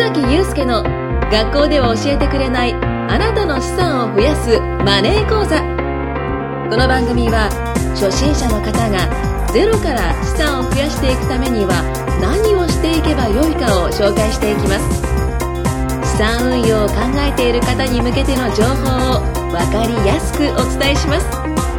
崎祐介の学校では教えてくれないあなたの資産を増やすマネー講座。この番組は初心者の方がゼロから資産を増やしていくためには何をしていけばよいかを紹介していきます。資産運用を考えている方に向けての情報を分かりやすくお伝えします。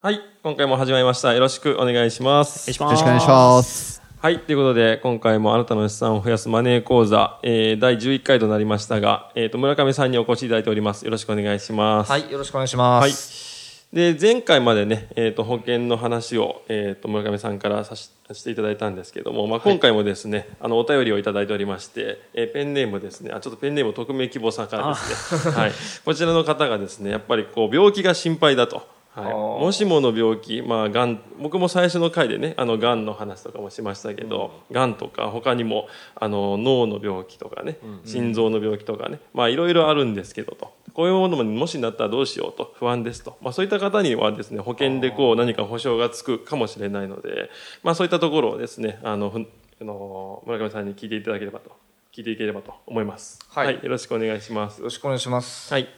はい、今回も始まりました。よろしくお願いします。よろしくお願いします。はい、ということで、今回もあなたの資産を増やすマネー講座、えー、第11回となりましたが、えっ、と、村上さんにお越しいただいております。よろしくお願いします。はい、よろしくお願いします。で、前回までね、えっ、と、保険の話を、えっ、と、村上さんからさしさせていただいたんですけども、まあ、今回もですね、あの、お便りをいただいておりまして、えーペンネームですね、あ、ちょっとペンネーム匿名希望さんからですね、はい。こちらの方がですね、やっぱりこう、病気が心配だと。はい、もしもの病気、まあ、がん僕も最初の回でねあのがんの話とかもしましたけど、がん。とか他にもあの脳の病気とかね、心臓の病気とかねまあいろいろあるんですけどと。こういうものももしなったらどうしようと不安ですと、まあ、そういった方にはですね保険でこう何か保証がつくかもしれないので、まあ、そういったところをですねあのあの村上さんに聞いていただければと聞いていければと思います。はい。よろしくお願いします。よ。ろしくお願いします。はい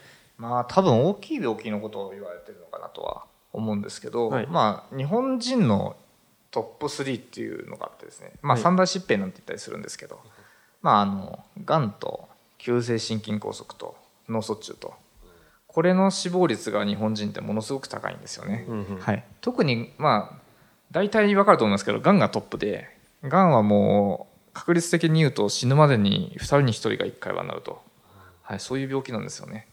まあ、多分大きい病気のことを言われてるのかなとは思うんですけど、はいまあ、日本人のトップ3っていうのがあってですね、まあ、はい三大疾病なんて言ったりするんですけど、まあ、あの、がんと急性心筋梗塞と脳卒中と、これの死亡率が日本人ってものすごく高いんですよね。うんうんはい、特に、まあ、大体わかると思いますけど、がんがトップで、がんはもう確率的に言うと死ぬまでに2人に1人が1回はなると。はい、そういう病気なんですよね。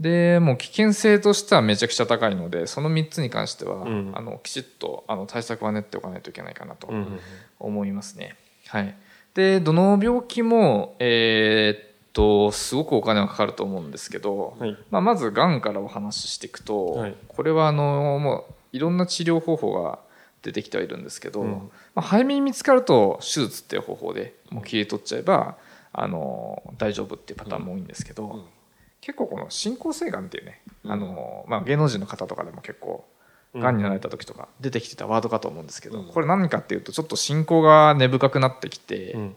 はい。で、もう危険性としてはめちゃくちゃ高いので、その3つに関しては、うんあの、きちっと、あの、対策は練っておかないといけないかなとうんうん思いますね。はい。で、どの病気も、えーっと、すごくお金はかかると思うんですけど、はいまあ、まず、がんからお話ししていくと、はいこれは、あの、もう、いろんな治療方法が出てきてはいるんですけど、うんまあ、早めに見つかると、手術っていう方法でもう切り取っちゃえば、あの、大丈夫っていうパターンも多いんですけど、結構この進行性がんっていうね、あの、まあ、芸能人の方とかでも結構、がん。になられた時とか出てきてたワードかと思うんですけど、これ何かっていうとちょっと進行が根深くなってきて、うん。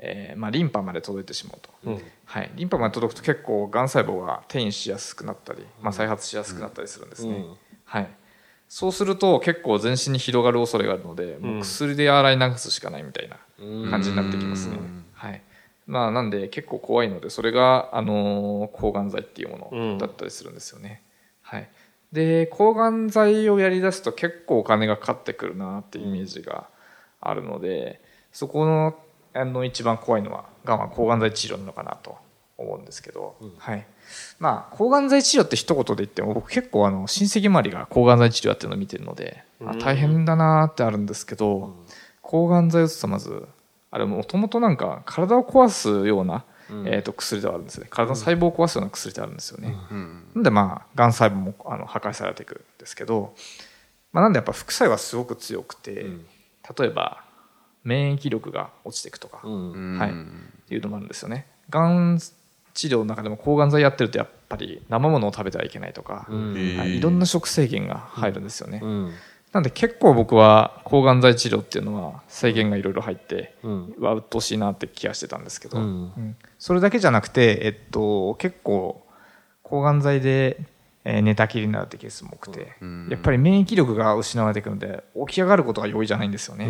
えーまあ、リンパまで届いてしまうと、うん。はい、リンパまで届くと結構がん細胞が転移しやすくなったり、まあ、再発しやすくなったりするんですね、はい、そうすると結構全身に広がる恐れがあるので、もう薬で洗い流すしかないみたいな感じになってきますね、はいまあ、なんで結構怖いのでそれが、あのー抗がん剤っていうものだったりするんですよね、はい、で抗がん剤をやりだすと結構お金がかかってくるなっていうイメージがあるのでそこのあの一番怖いのはがんは抗がん剤治療なのかなと思うんですけど、はい。まあ抗がん剤治療って一言で言っても僕結構あの親戚周りが抗がん剤治療やってるのを見てるので、あ大変だなーってあるんですけど、抗がん剤を打つとまずあれもともとなんか体を壊すような、えー、と薬ではあるんですね。体の細胞を壊すような薬であるんですよね、なんでまあがん細胞もあの破壊されていくんですけど、まあ、なんでやっぱ副作用はすごく強くて、例えば免疫力が落ちていくとか、はい、っていうのもあるんですよね。がん治療の中でも抗がん剤やってるとやっぱり生ものを食べてはいけないとか、はい、いろんな食制限が入るんですよね。なんで結構僕は抗がん剤治療っていうのは制限がいろいろ入って、は鬱陶しいなって気がしてたんですけど、うん。それだけじゃなくて、えっと、結構抗がん剤で、えー寝たきりになるってケースも多くて、やっぱり免疫力が失われていくので起き上がることが容易じゃないんですよね。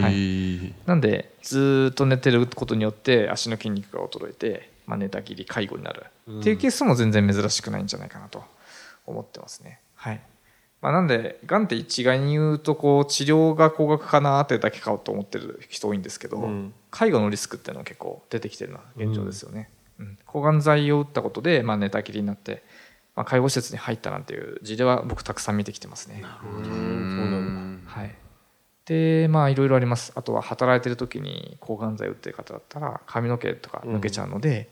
はい、なんでずーっと寝てることによって足の筋肉が衰えて、まあ、寝たきり介護になるっていうケースも全然珍しくないんじゃないかなと思ってますね。はいまあ、なんでがんって一概に言うとこう治療が高額かなってだけかと思ってる人多いんですけど、うん。介護のリスクっていうのは結構出てきてるのは現状ですよね。うん。抗がん剤を打ったことで、まあ、寝たきりになって、まあ、介護施設に入ったなんていう事例は僕たくさん見てきてますね。はい、でまあいろいろあります。あとは働いてる時に抗がん剤打ってる方だったら髪の毛とか抜けちゃうので、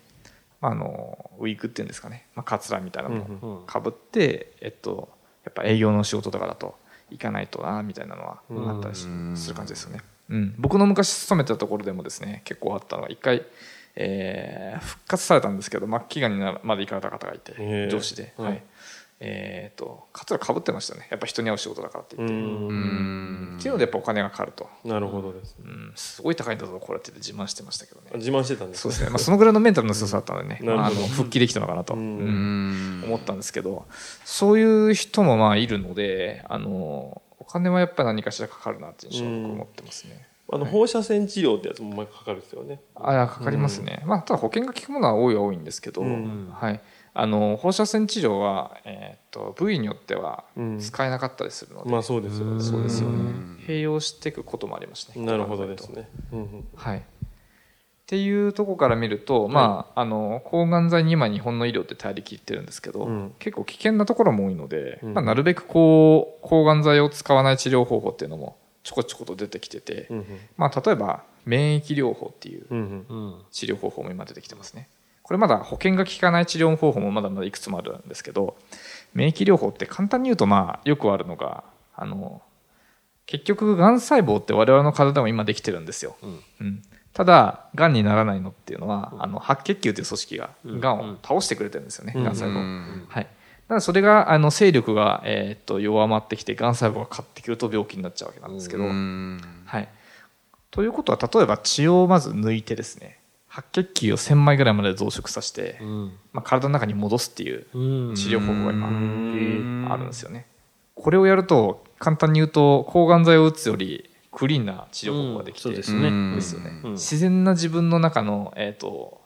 まあ、あのウィークっていうんですかね、まあ、カツラみたいなのをかぶって、えっと、やっぱ営業の仕事とかだと行かないとなみたいなのはあったりしする感じですよね。うん、僕の昔勤めてたところでもですね結構あったのが一回、えー復活されたんですけど末期がんになるまで行かれた方がいて上司で、はいはいえー、とカツラかぶってましたね。やっぱ人に会う仕事だからってう言って、ん。っていうのでやっぱお金がかかると、なるほどです。うん、すごい高いんだぞこれって言って自慢してましたけどね。自慢してたんですそうですね、まあ、そのぐらいのメンタルの強さだったのでね、まあ、あの復帰できたのかなと、思ったんですけど。そういう人もまあいるのであのお金はやっぱり何かしらかかるなって印象を僕持ってますね。あの放射線治療ってやつもまあかかるんですよね。あかかりますね、まあ、ただ保険が効くものは多いは多いんですけど、うん。はい、あの放射線治療は、えー、と部位によってはうん。使えなかったりするので、まあそうですよね。そうですよね。うん併用していくこともありますね。なるほどですね。うんうん。はい。っていうところから見ると、まあ、あの抗がん剤に今日本の医療って頼り切ってるんですけど、うん。結構危険なところも多いので、うん。まあ、なるべくこう抗がん剤を使わない治療方法っていうのもちょこちょこと出てきてて、うんまあ、例えば免疫療法っていう治療方法も今出てきてますねこれまだ保険が効かない治療方法もまだまだいくつもあるんですけど免疫療法って簡単に言うとまあよくあるのがあの結局がん細胞って我々の体でも今できてるんですよ、うん。うん、ただがんにならないのっていうのは、あの白血球という組織がうん。がんを倒してくれてるんですよね、うん。がん細胞、うん。はい。ただそれがあの勢力が、えーっと弱まってきてがん細胞が勝ってくると病気になっちゃうわけなんですけど、うん。はい。ということは、例えば血をまず抜いてですね、白血球を1000枚ぐらいまで増殖させて、うん。まあ、体の中に戻すっていううん。治療方法が今ん。あるんですよね。これをやると、簡単に言うと、抗がん剤を打つよりクリーンな治療方法ができて、うんですよね、うん。自然な自分の中の、えーと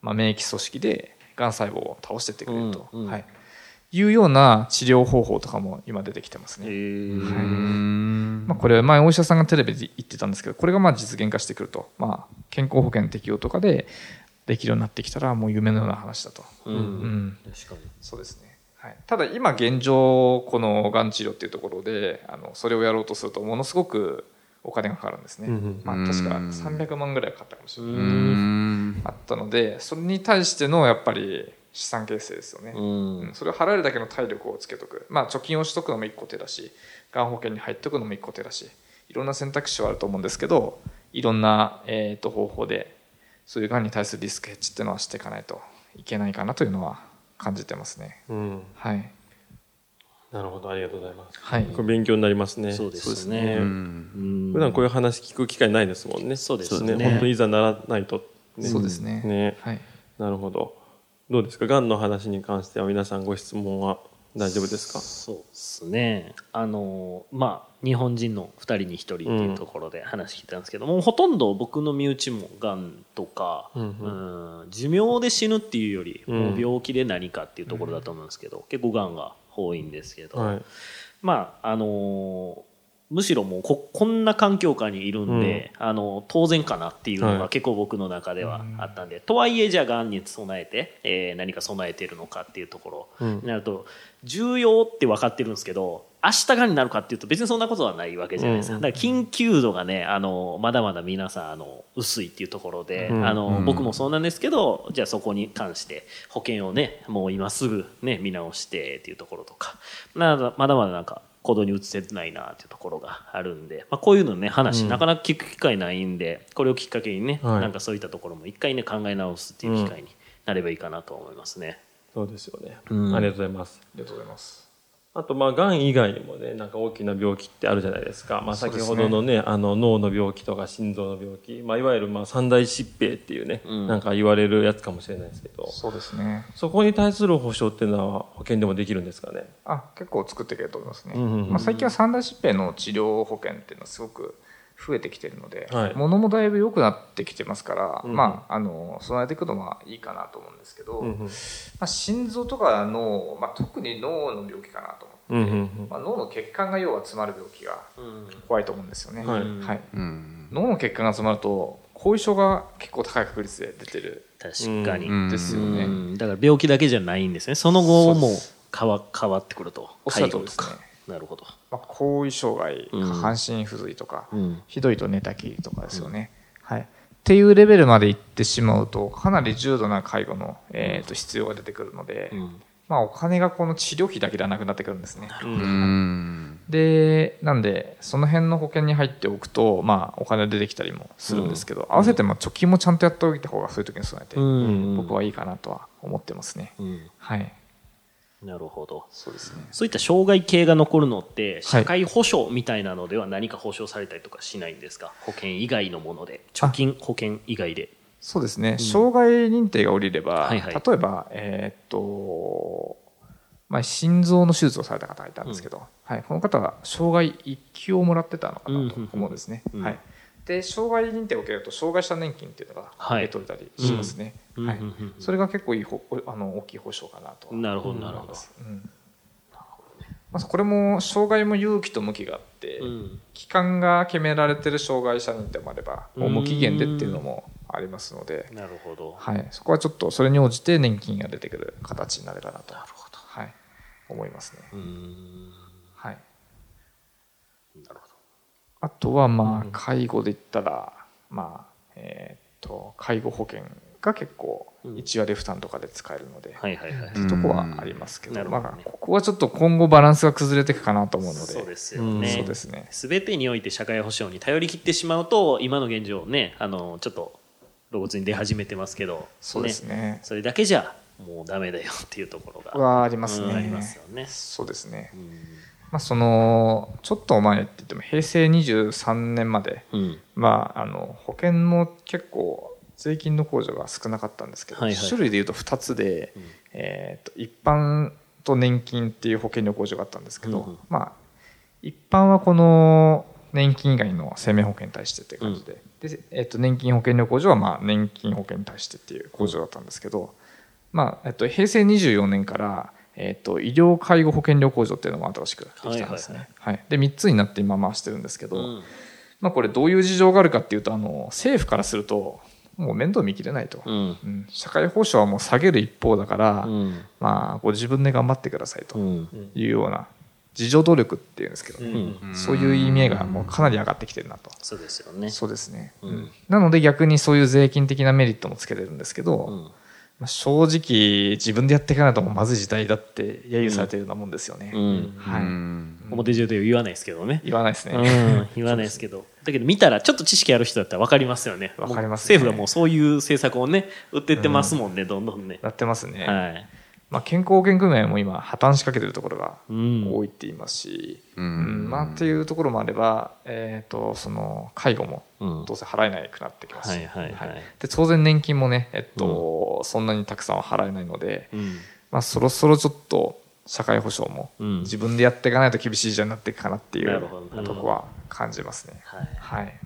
まあ、免疫組織でがん細胞を倒していってくれると、はい、いうような治療方法とかも今出てきてますね。へー。まあ、これ前お医者さんがテレビで言ってたんですけどこれがまあ実現化してくると、まあ、健康保険適用とかでできるようになってきたらもう夢のような話だと、ううん。ん、確かに。そうですね、はい、ただ今現状このがん治療っていうところであのそれをやろうとするとものすごくお金がかかるんですね、うんうん。まあ、確かうん。300万ぐらいかかったかもしれない、うん。あったのでそれに対してのやっぱり資産形成ですよね、うん。うん。それを払えるだけの体力をつけとく、まあ、貯金をしとくのも一個手だしがん保険に入っておくのも一個手だしいろんな選択肢はあると思うんですけどいろんな、えー、と方法でそういうがんに対するリスクヘッジっていうのはしていかないといけないかなというのは感じてますね。うん。はい、なるほどありがとうございます。はい。これ勉強になりますね。そうですね。ね。うん。うん。普段こういう話聞く機会ないですもんね。そうですね。本当にいざならないと。ね。そうですね。ね。はい、なるほどどうですか？がんの話に関しては皆さんご質問は大丈夫ですか？そうですね。あのまあ日本人の2人に1人っていうところで話聞いたんですけども、ほとんど僕の身内もがんとか、うんうん。寿命で死ぬっていうより、うん。もう病気で何かっていうところだと思うんですけど、結構がんが多いんですけど、はい。まああのむしろもうここんな環境下にいるんで、あの当然かなっていうのはい。が結構僕の中ではあったんで、とはいえじゃあがんに備えて、えー何か備えてるのかっていうところ。うん。になると重要って分かってるんですけど明日がんになるかっていうと別にそんなことはないわけじゃないですか、うん。だから緊急度がねあのまだまだ皆さんあの薄いっていうところで、うん。あのうん。僕もそうなんですけどじゃあそこに関して保険をねもう今すぐね見直してっていうところとか。まだまだまだなんか行動に移せてないなっていうところがあるんで、まあ、こういうのね話、うん。なかなか聞く機会ないんでこれをきっかけにね、はい。なんかそういったところも一回ね考え直すっていう機会になればいいかなと思いますね。そうですよね、うん。ありがとうございます。ありがとうございます。あとまあがん以外にもねなんか大きな病気ってあるじゃないですか、まあ、先ほどのねあの脳の病気とか心臓の病気、まあ、いわゆるまあ三大疾病っていうね、うん。なんか言われるやつかもしれないですけど。そうですね。そこに対する保障っていうのは保険でもできるんですかね？あ結構作っていけると思いますね、うんうんうん。まあ、最近は三大疾病の治療保険っていうのはすごく増えてきてるので、はい。ものもだいぶ良くなってきてますから、うん。まあ、あの備えていくのはいいかなと思うんですけど、うんうん。まあ、心臓とか脳、まあ、特に脳の病気かなと思って、うんまあ、脳の血管が要は詰まる病気が怖いと思うんですよね、はい。はい、うん。脳の血管が詰まると後遺症が結構高い確率で出てる。確かに、ん。ですよね、うん。だから病気だけじゃないんですね。その後も変わ変わってくると。おっしゃる通りですね。なるほど、まあ、後遺障害うん。下半身不随とか、うん。ひどいと寝たきりとかですよね、はい、っていうレベルまで行ってしまうとかなり重度な介護の、えー、と必要が出てくるので、うん。まあ、お金がこの治療費だけではなくなってくるんですね。うんうん。でなんでその辺の保険に入っておくと、まあ、お金出てきたりもするんですけど、合わせてまあ貯金もちゃんとやっておいた方がそういう時に備えて、うん。僕はいいかなとは思ってますね、うん。はいなるほど。そうですね。そういった障害系が残るのってはい。社会保障みたいなのでは何か保障されたりとかしないんですか？保険以外のもので。貯金保険以外で。そうですね、障害認定が下りれば、はいはい。例えば、えーっと、まあ、心臓の手術をされた方がいたんですけど、はい、この方は障害1級をもらってたのかなと思うんですね。うん。はい、で障害認定を受けると障害者年金っていうのがはい。受け取れたりしますね。はい。うんうんうんうん。それが結構いいほあの大きい保障かなと。なるほどなるほど。うん。まあ、これも障害も有期と無期があって、うん。期間が決められてる障害者認定もあればもう無期限でっていうのもありますので、なるほど。はい、そこはちょっとそれに応じて年金が出てくる形になればなと。はい、思いますね。うーん。はい、なるほあとはまあ介護で言ったら、まあえーっと介護保険が結構1割負担とかで使えるので、どはいはいはい。っていうとこはありますけど、なるほどね。まあ、ここはちょっと今後バランスが崩れていくかなと思うので。そうですよね。そうですね。全てにおいて社会保障に頼り切ってしまうと今の現状ねあのちょっと露骨に出始めてますけどそうですね。それだけじゃもうダメだよっていうところが。はありますね、うん。ありますよね。そうですね、うんまあ、そのちょっと前って言っても平成23年まで、うん。まあ、あの保険も結構税金の控除が少なかったんですけど、はいはい。種類でいうと2つで、うん。えーと一般と年金っていう保険料控除があったんですけど、うんうん。まあ、一般はこの年金以外の生命保険に対してっていう感じで,、でえー、と年金保険料控除はまあ年金保険に対してっていう控除だったんですけど、まあえっと平成24年から、えっと医療介護保険料控除っていうのも新しくできたんですね。はいで3つになって今回してるんですけど、うん。まあ、これどういう事情があるかっていうとあの政府からするともう面倒見きれないと、うん。うん。社会保障はもう下げる一方だから、うん。まあ、ご自分で頑張ってくださいとうん。いうような自助努力っていうんですけど、うん。そういう意味合いがもうかなり上がってきてるなと。そうですよね。そうですね、なので逆にそういう税金的なメリットもつけれるんですけど、うんまあ、正直自分でやっていかないとまずい時代だって揶揄されてるようなもんですよね、うん。はい、表上では言わないですけどね。言わないですね、うん、言わないですけど。だけど見たらちょっと知識ある人だったら分かりますよね。わかりますね。政府がもうそういう政策をね売ってってますもんね、どんどんね。やってますね、はいまあ、健康保険組合も今破綻しかけてるところがうん。多いって言いますし、ううん。んまあ、っていうところもあれば、えー、とその介護もうん。どうせ払えなくなってきます。し、で当然年金もね、えっとそんなにたくさんは払えないので、うん。まあ、そろそろちょっと社会保障もうん。自分でやっていかないと厳しい時代になっていくかなっていうとこは感じますね。はい。はい、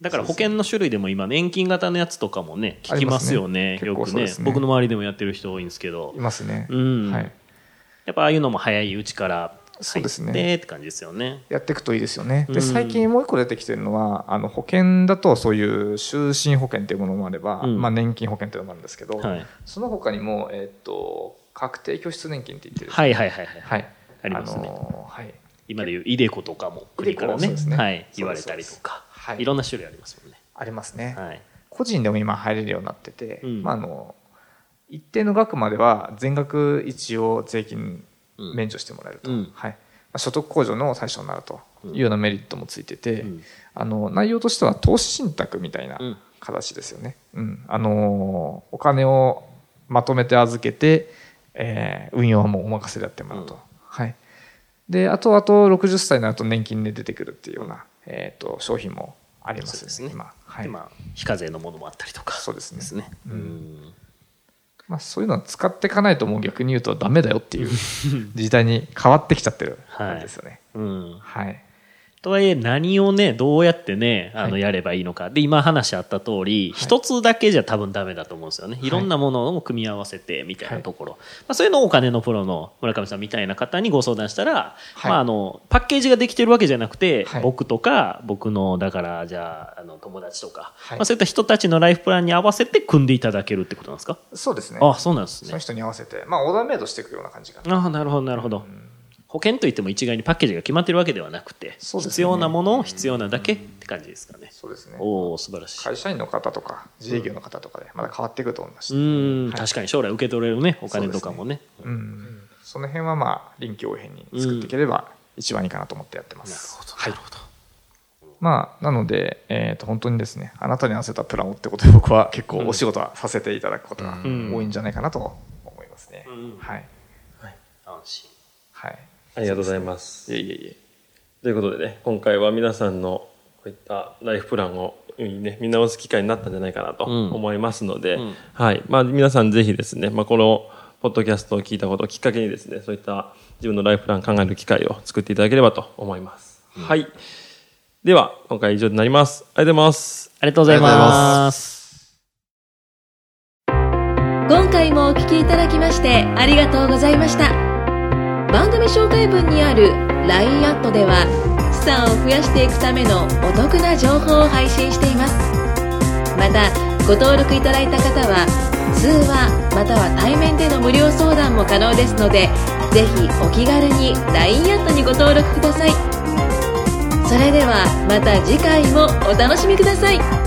だから保険の種類でも今年金型のやつとかもね聞きますよねよくね。僕の周りでもやってる人多いんですけど。いますね、うん。はい、やっぱああいうのも早いうちからそうですね。てって感じですよね。やっていくといいですよね。うん。で最近もう一個出てきてるのはあの保険だとそういう就寝保険っていうものもあれば、うん。まあ、年金保険っていうのもあるんですけど、はい。その他にも、えっと確定拠出年金って言ってるはいはいはいはい。はい、ありますね。のーはい。今でいうイデコとかも国からね。言われたりとか、はい。い、ろんな種類ありますもんね。ありますね、はい、個人でも今入れるようになってて、うん。まあ、あの一定の額までは全額一応税金免除してもらえると、うん。はい。まあ、所得控除の対象になるというようなメリットもついてて、うん。あの内容としては投資信託みたいなうん。形ですよね、うん。あのお金をまとめて預けて、えー運用はもうお任せでやってもらうと、うん。はい、であとあと60歳になると年金で出てくるっていうような、えー、と商品もありますそうですね。今、はい。でまあ非課税のものもあったりとかそうですね。ですね。ううん。んまあ、そういうのは使っていかないともう逆に言うとダメだよっていう時代に変わってきちゃってる感じですよね。う んはい。とはいえ何をねどうやってねあのはいやればいいのか。で今話あった通り一つだけじゃ多分ダメだと思うんですよね。い。ろんなものを組み合わせてみたいなところ、まあ、そういうのをお金のプロの村上さんみたいな方にご相談したら、はい。まあ、あのパッケージができてるわけじゃなくて、はい。僕とか僕のだからじゃああの友達とか、はい。まあ、そういった人たちのライフプランに合わせて組んでいただけるってことなんですか？そうですね。あそうなんですそのね人に合わせて、まあ、オーダーメイドしていくような感じかな。あなるほどなるほど、保険といっても一概にパッケージが決まってるわけではなくて、ね。必要なものを必要なだけって感じですかね、そうですね。おお素晴らしい。会社員の方とか自営業の方とかでまだ変わっていくと思います。う。ん、はい。確かに将来受け取れるねお金とかもね。うん。その辺はまあ臨機応変に作っていければ一番いいかなと思ってやってます。はい。まあ、なので、えっと本当にですねあなたに合わせたプランをってことで僕は結構お仕事はさせていただくことがん。多いんじゃないかなと思いますね。ね、うん。はい。安心はいありがとうございます。いえいえいえ。ということでね今回は皆さんのこういったライフプランをね見直す機会になったんじゃないかなとうん。思いますので、ん。はい。まあ、皆さんぜひですね、まあ、このポッドキャストを聞いたことをきっかけにですねそういった自分のライフプラン考える機会を作っていただければと思います、はい。では今回は以上になります。ありがとうございます。ありがとうございまます。今回もお聞きいただきましてありがとうございました紹介文にある LINE アットでは資産を増やしていくためのお得な情報を配信しています。またご登録いただいた方は通話または対面での無料相談も可能ですのでぜひお気軽に LINE アットにご登録ください。それではまた次回もお楽しみください。